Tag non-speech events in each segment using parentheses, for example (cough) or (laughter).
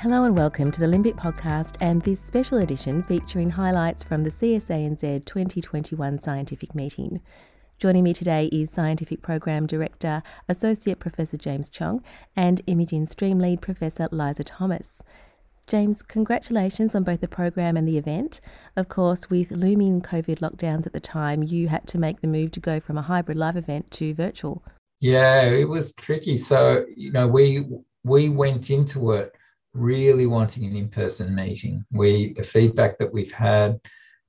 Hello and welcome to the Limbic podcast and this special edition featuring highlights from the CSANZ 2021 scientific meeting. Joining me today is Scientific Program Director, Associate Professor James Chong, and Imaging Stream Lead Professor Liza Thomas. James, congratulations on both the program and the event. Of course, with looming COVID lockdowns at the time, you had to make the move to go from a hybrid live event to virtual. Yeah, it was tricky. So, you know, we we went into it really wanting an in-person meeting. We the feedback that we've had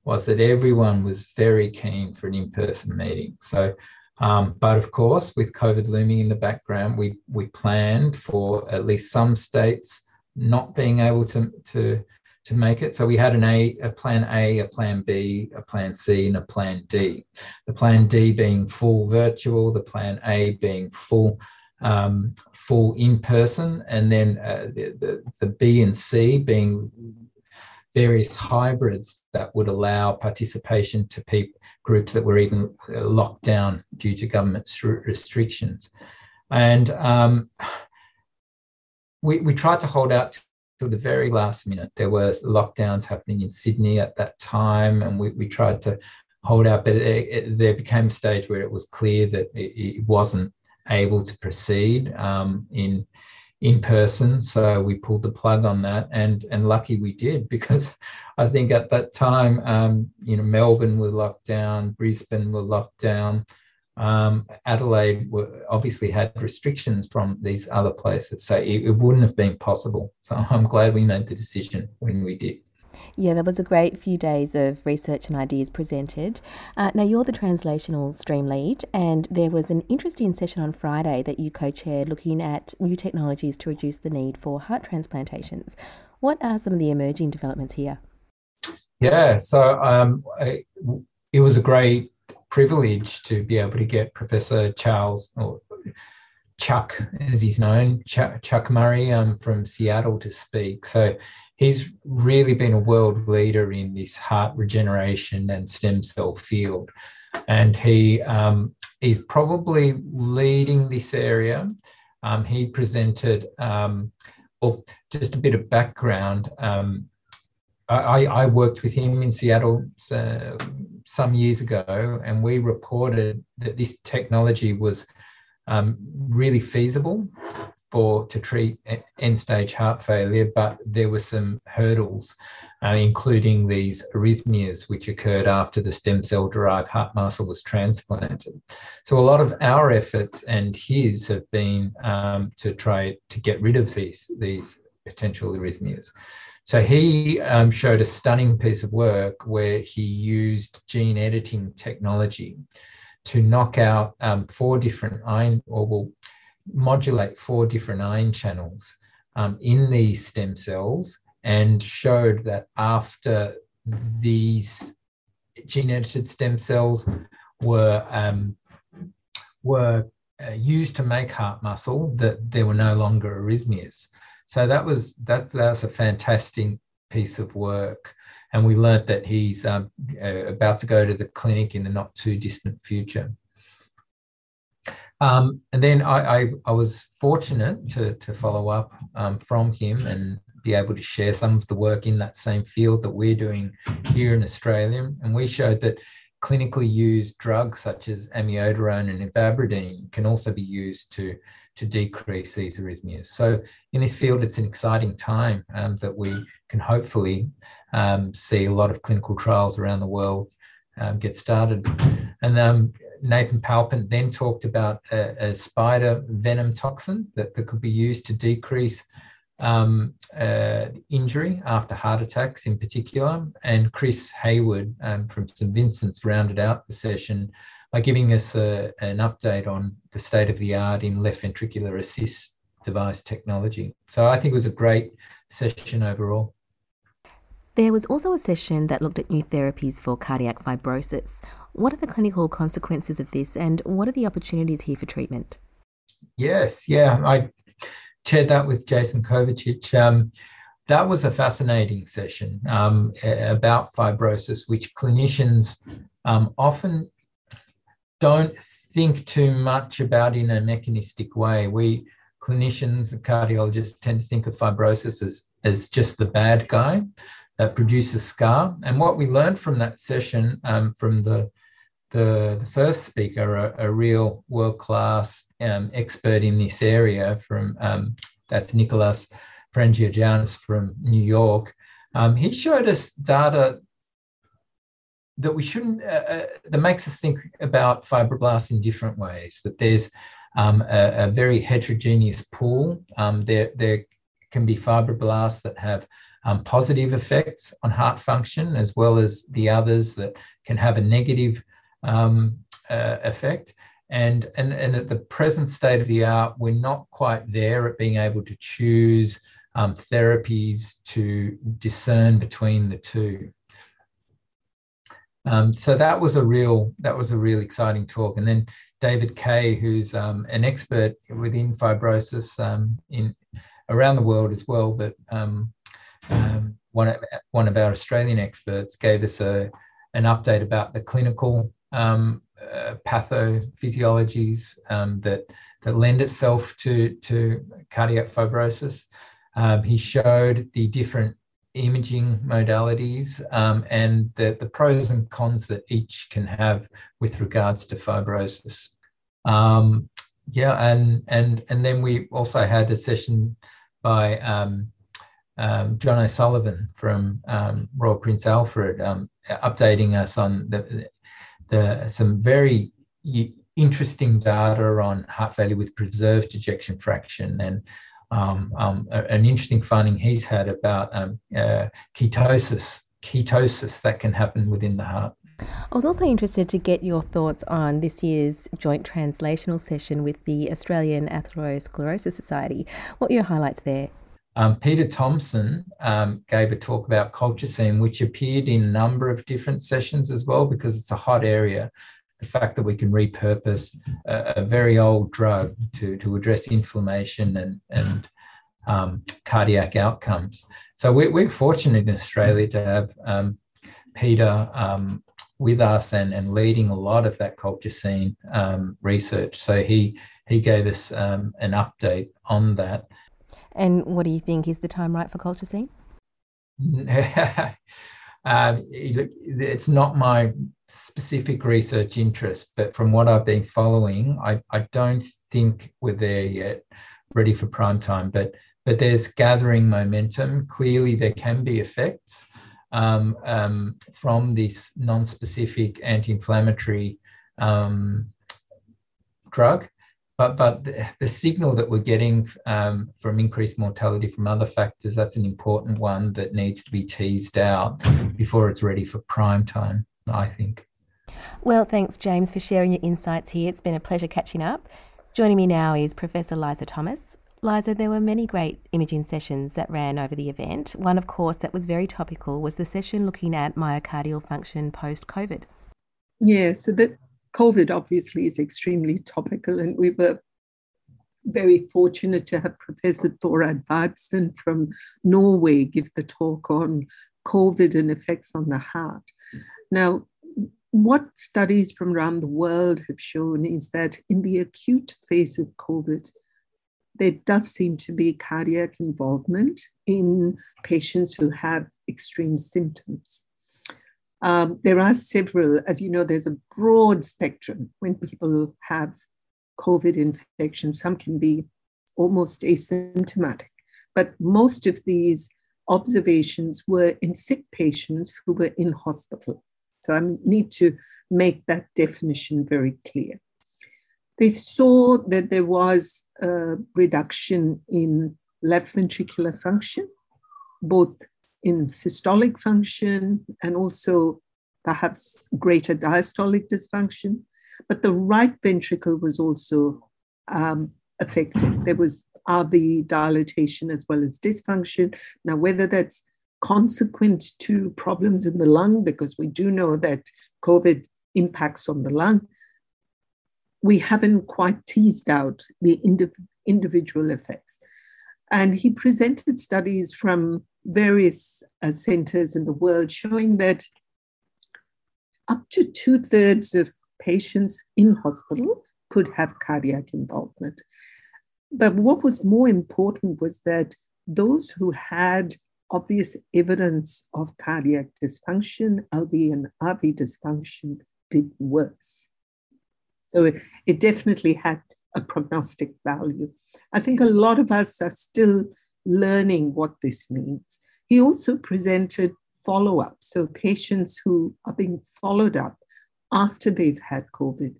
was that everyone was very keen for an in-person meeting. So, um, but of course, with COVID looming in the background, we we planned for at least some states not being able to to to make it. So we had an A, a plan A, a plan B, a plan C, and a plan D. The plan D being full virtual, the plan A being full um, full in person, and then uh, the, the, the B and C being various hybrids that would allow participation to people groups that were even uh, locked down due to government restrictions. And um, we, we tried to hold out till the very last minute. There were lockdowns happening in Sydney at that time, and we, we tried to hold out, but it, it, there became a stage where it was clear that it, it wasn't able to proceed um, in in person. So we pulled the plug on that, and and lucky we did (laughs) because I think at that time, um, you know, Melbourne was locked down, Brisbane were locked down, um, Adelaide were, obviously had restrictions from these other places, so it, it wouldn't have been possible. So (laughs) I'm glad we made the decision when we did. Yeah, there was a great few days of research and ideas presented. Uh, now, you're the translational stream lead, and there was an interesting session on Friday that you co chaired looking at new technologies to reduce the need for heart transplantations. What are some of the emerging developments here? Yeah, so um, it was a great privilege to be able to get Professor Charles, or Chuck, as he's known, Chuck, Chuck Murry um, from Seattle to speak. So he's really been a world leader in this heart regeneration and stem cell field. And he um, is probably leading this area. Um, he presented, um, well, just a bit of background. Um, I, I, worked with him in Seattle uh, some years ago, and we reported that this technology was um, really feasible for to treat end stage heart failure, but there were some hurdles, uh, including these arrhythmias which occurred after the stem cell derived heart muscle was transplanted. So a lot of our efforts and his have been um, to try to get rid of these these potential arrhythmias. So he um, showed a stunning piece of work where he used gene editing technology to knock out um, four different ion or well modulate four different ion channels um, in these stem cells and showed that after these gene edited stem cells were um, were uh, used to make heart muscle that there were no longer arrhythmias. So that was that, was a fantastic piece of work. And we learned that he's um, uh, about to go to the clinic in the not too distant future um, and then I, I, I, was fortunate to, to follow up um, from him and be able to share some of the work in that same field that we're doing here in Australia. And we showed that clinically used drugs such as amiodarone and ivabradine can also be used to, to decrease these arrhythmias. So in this field, it's an exciting time um, that we can hopefully um, see a lot of clinical trials around the world um, get started. And um, Nathan Palpant then talked about a, a spider venom toxin that, that, could be used to decrease um, uh, injury after heart attacks in particular. And Chris Hayward um, from St. Vincent's rounded out the session by giving us a, an update on the state of the art in left ventricular assist device technology. So I think it was a great session overall. There was also a session that looked at new therapies for cardiac fibrosis. What are the clinical consequences of this and what are the opportunities here for treatment? Yes, yeah, I chaired that with Jason Kovacic. Um, that was a fascinating session um, about fibrosis, which clinicians um, often don't think too much about in a mechanistic way. We clinicians and cardiologists tend to think of fibrosis as as just the bad guy that produces scar. And what we learned from that session, um, from the, the, the first speaker, a, a real world class um, expert in this area, from um, that's Nicholas Frangogiannis from New York. Um, he showed us data that we shouldn't, uh, uh, that makes us think about fibroblasts in different ways, that there's um, a, a, very heterogeneous pool. Um, there, there can be fibroblasts that have um, positive effects on heart function, as well as the others that can have a negative um, uh, effect. And, and, and at the present state of the art, we're not quite there at being able to choose um, therapies to discern between the two. Um, so that was a real that was a real exciting talk. And then David Kaye, who's um, an expert within fibrosis um, in around the world as well, but um, um, one of, one of our Australian experts gave us a an update about the clinical um, uh, pathophysiologies that that lend itself to to cardiac fibrosis. he showed the different imaging modalities um, and the, the pros and cons that each can have with regards to fibrosis. Um, yeah, and and and then we also had a session by um, um John O'Sullivan from um, Royal Prince Alfred, um, updating us on the, the some very interesting data on heart failure with preserved ejection fraction and um, um, an interesting finding he's had about um, uh, ketosis, ketosis that can happen within the heart. I was also interested to get your thoughts on this year's joint translational session with the Australian Atherosclerosis Society. What are your highlights there? Um, Peter Thompson um, gave a talk about colchicine, which appeared in a number of different sessions as well, because it's a hot area the fact that we can repurpose a, a very old drug to, to address inflammation and, and um, cardiac outcomes. So we're, we're, fortunate in Australia to have um, Peter um, with us and, and leading a lot of that colchicine um, research. So he, he gave us an update on that. And what do you think? Is the time right for colchicine? (laughs) Um, it's not my specific research interest, but from what I've been following, I, I don't think we're there yet, ready for prime time. But but there's gathering momentum. Clearly, there can be effects um, um, from this non-specific anti-inflammatory um, drug. But, but the, the, signal that we're getting um, from increased mortality from other factors, that's an important one that needs to be teased out before it's ready for prime time. I think. Well, thanks, James, for sharing your insights here. It's been a pleasure catching up. Joining me now is Professor Liza Thomas. Liza, there were many great imaging sessions that ran over the event. One, of course, that was very topical was the session looking at myocardial function post COVID. Yeah, so that COVID obviously is extremely topical, and we were very fortunate to have Professor Thor Edvardsen from Norway give the talk on COVID and effects on the heart. Now, what studies from around the world have shown is that in the acute phase of COVID, there does seem to be cardiac involvement in patients who have extreme symptoms. Um, there are several, as you know, there's a broad spectrum when people have COVID infection. Some can be almost asymptomatic, but most of these observations were in sick patients who were in hospital. So I need to make that definition very clear. They saw that there was a reduction in left ventricular function, both in systolic function and also perhaps greater diastolic dysfunction. But the right ventricle was also um, affected. There was RV dilatation as well as dysfunction. Now, whether that's consequent to problems in the lung, because we do know that COVID impacts on the lung, we haven't quite teased out the individual effects. And he presented studies from various uh, centers in the world showing that up to two thirds of patients in hospital could have cardiac involvement. But what was more important was that those who had obvious evidence of cardiac dysfunction, LV and RV dysfunction, did worse. So it, it definitely had a prognostic value. I think a lot of us are still learning what this means. He also presented follow up, so patients who are being followed up after they've had COVID.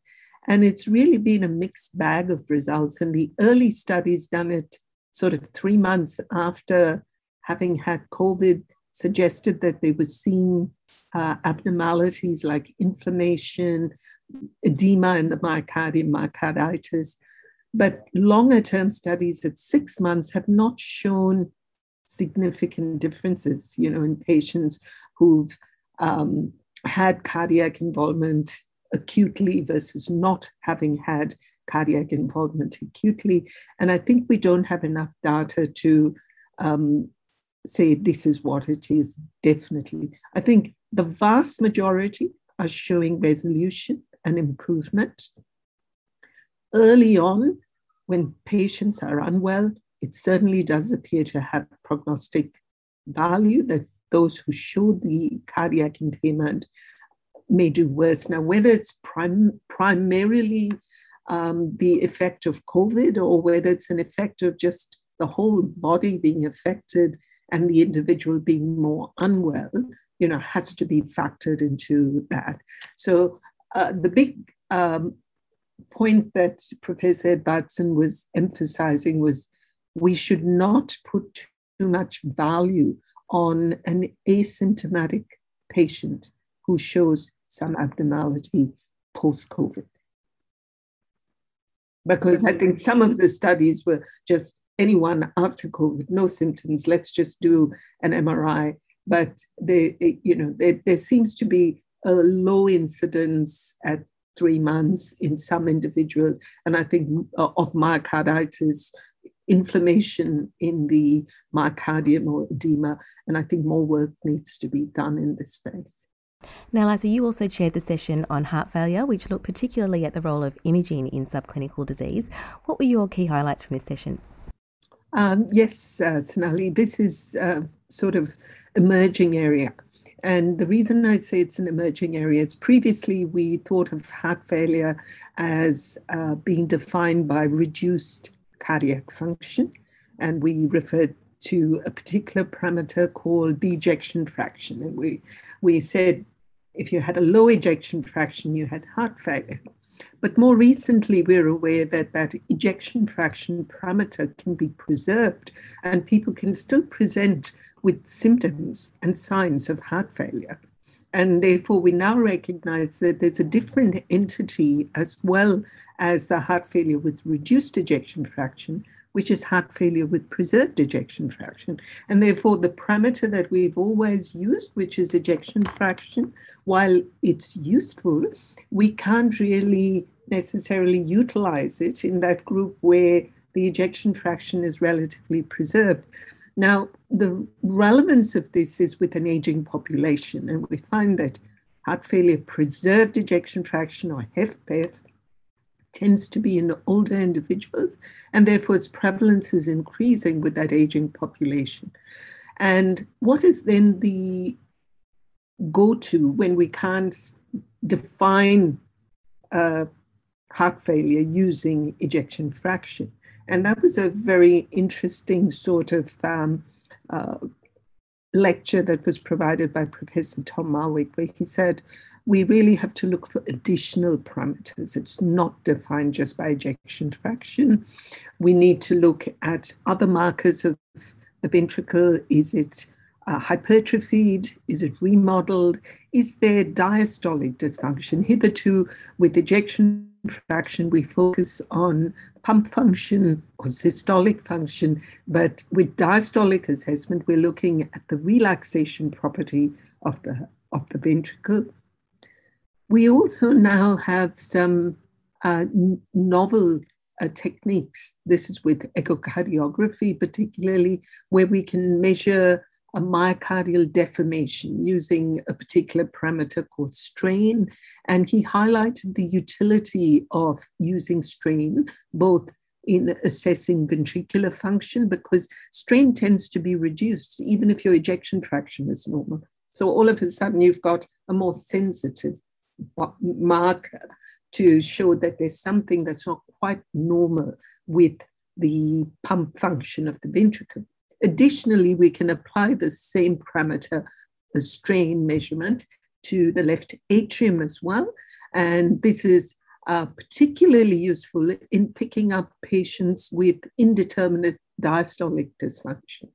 And it's really been a mixed bag of results. And the early studies done it sort of three months after having had COVID suggested that they were seeing uh, abnormalities like inflammation, edema in the myocardium, myocarditis. But longer term studies at six months have not shown significant differences, you know, in patients who've um, had cardiac involvement acutely versus not having had cardiac involvement acutely. And I think we don't have enough data to um, say this is what it is, definitely. I think the vast majority are showing resolution and improvement. Early on, when patients are unwell, it certainly does appear to have prognostic value that those who show the cardiac impairment may do worse. Now, whether it's prim- primarily um, the effect of COVID or whether it's an effect of just the whole body being affected and the individual being more unwell, you know, has to be factored into that. So uh, the big um, point that Professor Edvardsen was emphasizing was we should not put too much value on an asymptomatic patient who shows some abnormality post COVID. Because I think some of the studies were just anyone after COVID, no symptoms, let's just do an MRI. But they, you know, there seems to be a low incidence at three months in some individuals, and I think uh, of myocarditis, inflammation in the myocardium or edema, and I think more work needs to be done in this space. Now, Liza, you also chaired the session on heart failure, which looked particularly at the role of imaging in subclinical disease. What were your key highlights from this session? Um, yes, uh, Sonali, this is a uh, sort of emerging area. And the reason I say it's an emerging area is previously we thought of heart failure as uh, being defined by reduced cardiac function. And we referred to a particular parameter called the ejection fraction. And we, we said if you had a low ejection fraction, you had heart failure. But more recently, we're aware that that ejection fraction parameter can be preserved and people can still present with symptoms and signs of heart failure. And therefore, we now recognize that there's a different entity as well as the heart failure with reduced ejection fraction, which is heart failure with preserved ejection fraction. And therefore, the parameter that we've always used, which is ejection fraction, while it's useful, we can't really necessarily utilize it in that group where the ejection fraction is relatively preserved. Now, the relevance of this is with an aging population, and we find that heart failure preserved ejection fraction or HFpEF tends to be in older individuals, and therefore its prevalence is increasing with that aging population. And what is then the go to when we can't define uh, heart failure using ejection fraction? And that was a very interesting sort of um, uh, lecture that was provided by Professor Tom Marwick, where he said, we really have to look for additional parameters. It's not defined just by ejection fraction. We need to look at other markers of the ventricle. Is it uh, hypertrophied? Is it remodeled? Is there diastolic dysfunction? Hitherto, with ejection fraction, we focus on pump function or systolic function, but with diastolic assessment, we're looking at the relaxation property of the, of the ventricle. We also now have some uh, novel uh, techniques. This is with echocardiography, particularly, where we can measure a myocardial deformation using a particular parameter called strain. And he highlighted the utility of using strain, both in assessing ventricular function because strain tends to be reduced even if your ejection fraction is normal. So all of a sudden you've got a more sensitive marker to show that there's something that's not quite normal with the pump function of the ventricle. Additionally, we can apply the same parameter, the strain measurement, to the left atrium as well. And this is uh, particularly useful in picking up patients with indeterminate diastolic dysfunction.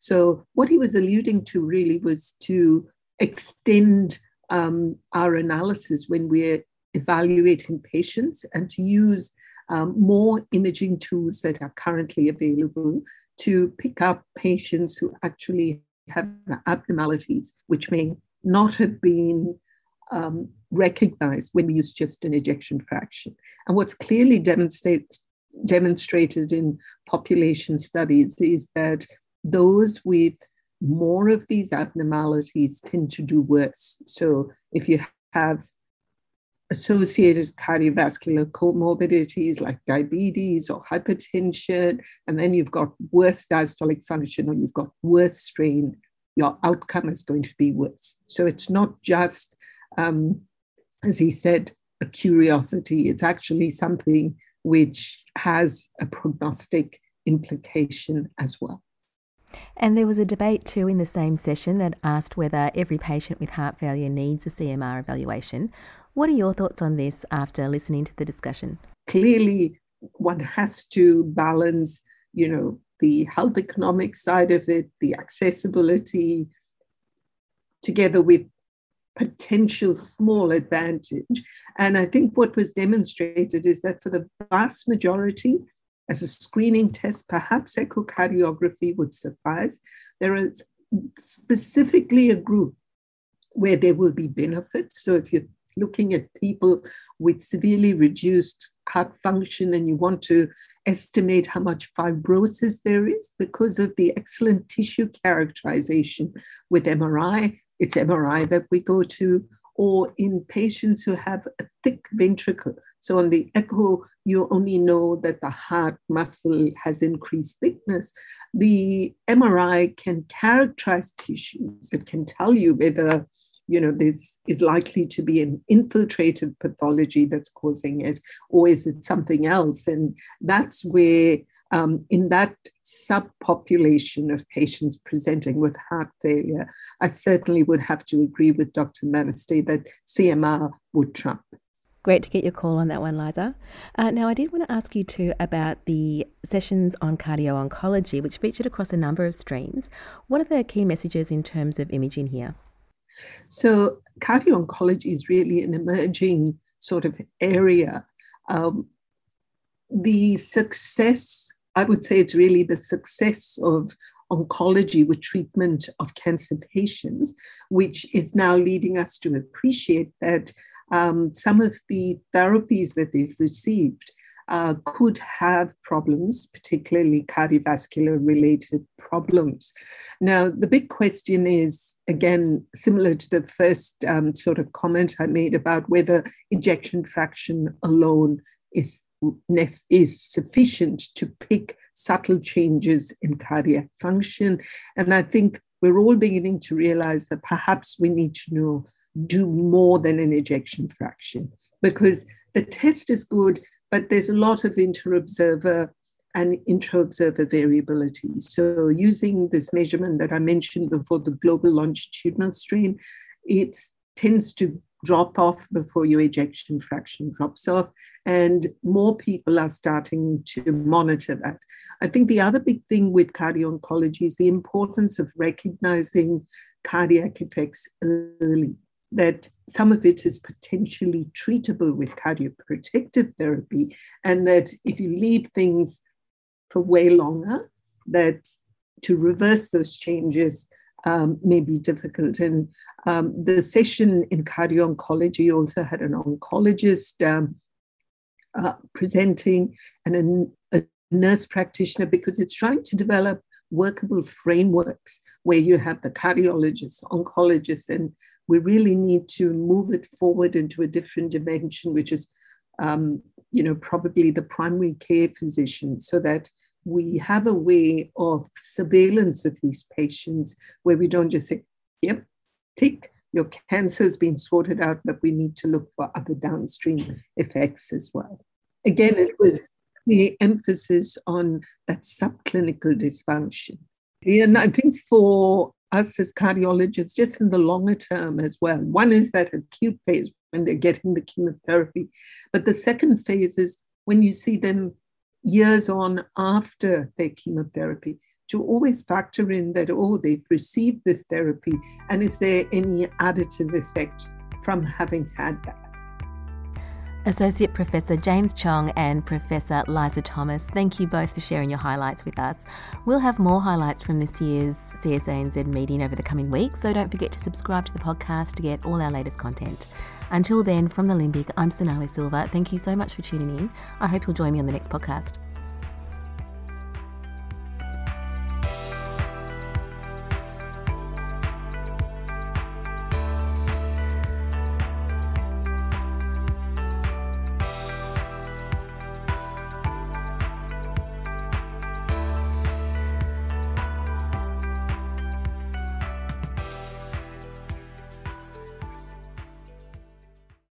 So, what he was alluding to really was to extend um, our analysis when we're evaluating patients and to use um, more imaging tools that are currently available to pick up patients who actually have abnormalities which may not have been um, recognized when we use just an ejection fraction. And what's clearly demonstrate, demonstrated in population studies is that those with more of these abnormalities tend to do worse. So if you have associated cardiovascular comorbidities like diabetes or hypertension, and then you've got worse diastolic function or you've got worse strain, your outcome is going to be worse. So it's not just, um, as he said, a curiosity, it's actually something which has a prognostic implication as well. And there was a debate too in the same session that asked whether every patient with heart failure needs a CMR evaluation. What are your thoughts on this after listening to the discussion? Clearly, one has to balance, you know, the health economic side of it, the accessibility, together with potential small advantage. And I think what was demonstrated is that for the vast majority, as a screening test, perhaps echocardiography would suffice. There is specifically a group where there will be benefits. So if you're looking at people with severely reduced heart function and you want to estimate how much fibrosis there is because of the excellent tissue characterization with MRI, it's MRI that we go to, or in patients who have a thick ventricle. So on the echo, you only know that the heart muscle has increased thickness. The MRI can characterize tissues. It can tell you whether you know this is likely to be an infiltrative pathology that's causing it or is it something else and that's where um, in that subpopulation of patients presenting with heart failure, I certainly would have to agree with Dr. Manistee that CMR would trump. Great to get your call on that one, Liza. Uh, now, I did want to ask you too about the sessions on cardio oncology, which featured across a number of streams. What are the key messages in terms of imaging here? So, cardio oncology is really an emerging sort of area. Um, the success I would say it's really the success of oncology with treatment of cancer patients, which is now leading us to appreciate that um, some of the therapies that they've received uh, could have problems, particularly cardiovascular related problems. Now, the big question is again, similar to the first um, sort of comment I made about whether ejection fraction alone is is sufficient to pick subtle changes in cardiac function. And I think we're all beginning to realize that perhaps we need to know, do more than an ejection fraction because the test is good, but there's a lot of inter-observer and intra-observer variability. So using this measurement that I mentioned before, the global longitudinal strain, it tends to drop off before your ejection fraction drops off. And more people are starting to monitor that. I think the other big thing with cardio oncology is the importance of recognizing cardiac effects early. That some of it is potentially treatable with cardioprotective therapy, and that if you leave things for way longer, that to reverse those changes um, may be difficult. And um, the session in cardio oncology also had an oncologist um, uh, presenting and a, a nurse practitioner because it's trying to develop workable frameworks where you have the cardiologist, oncologist, and we really need to move it forward into a different dimension, which is um, you know, probably the primary care physician so that we have a way of surveillance of these patients where we don't just say, yep, tick, your cancer has been sorted out, but we need to look for other downstream effects as well. Again, it was the emphasis on that subclinical dysfunction. And I think for us as cardiologists, just in the longer term as well, one is that acute phase when they're getting the chemotherapy. But the second phase is when you see them years on after their chemotherapy to always factor in that, oh, they've received this therapy, and is there any additive effect from having had that? Associate Professor James Chong and Professor Liza Thomas, thank you both for sharing your highlights with us. We'll have more highlights from this year's CSANZ meeting over the coming weeks, so don't forget to subscribe to the podcast to get all our latest content. Until then, from the Limbic, I'm Sonali Silva. Thank you so much for tuning in. I hope you'll join me on the next podcast.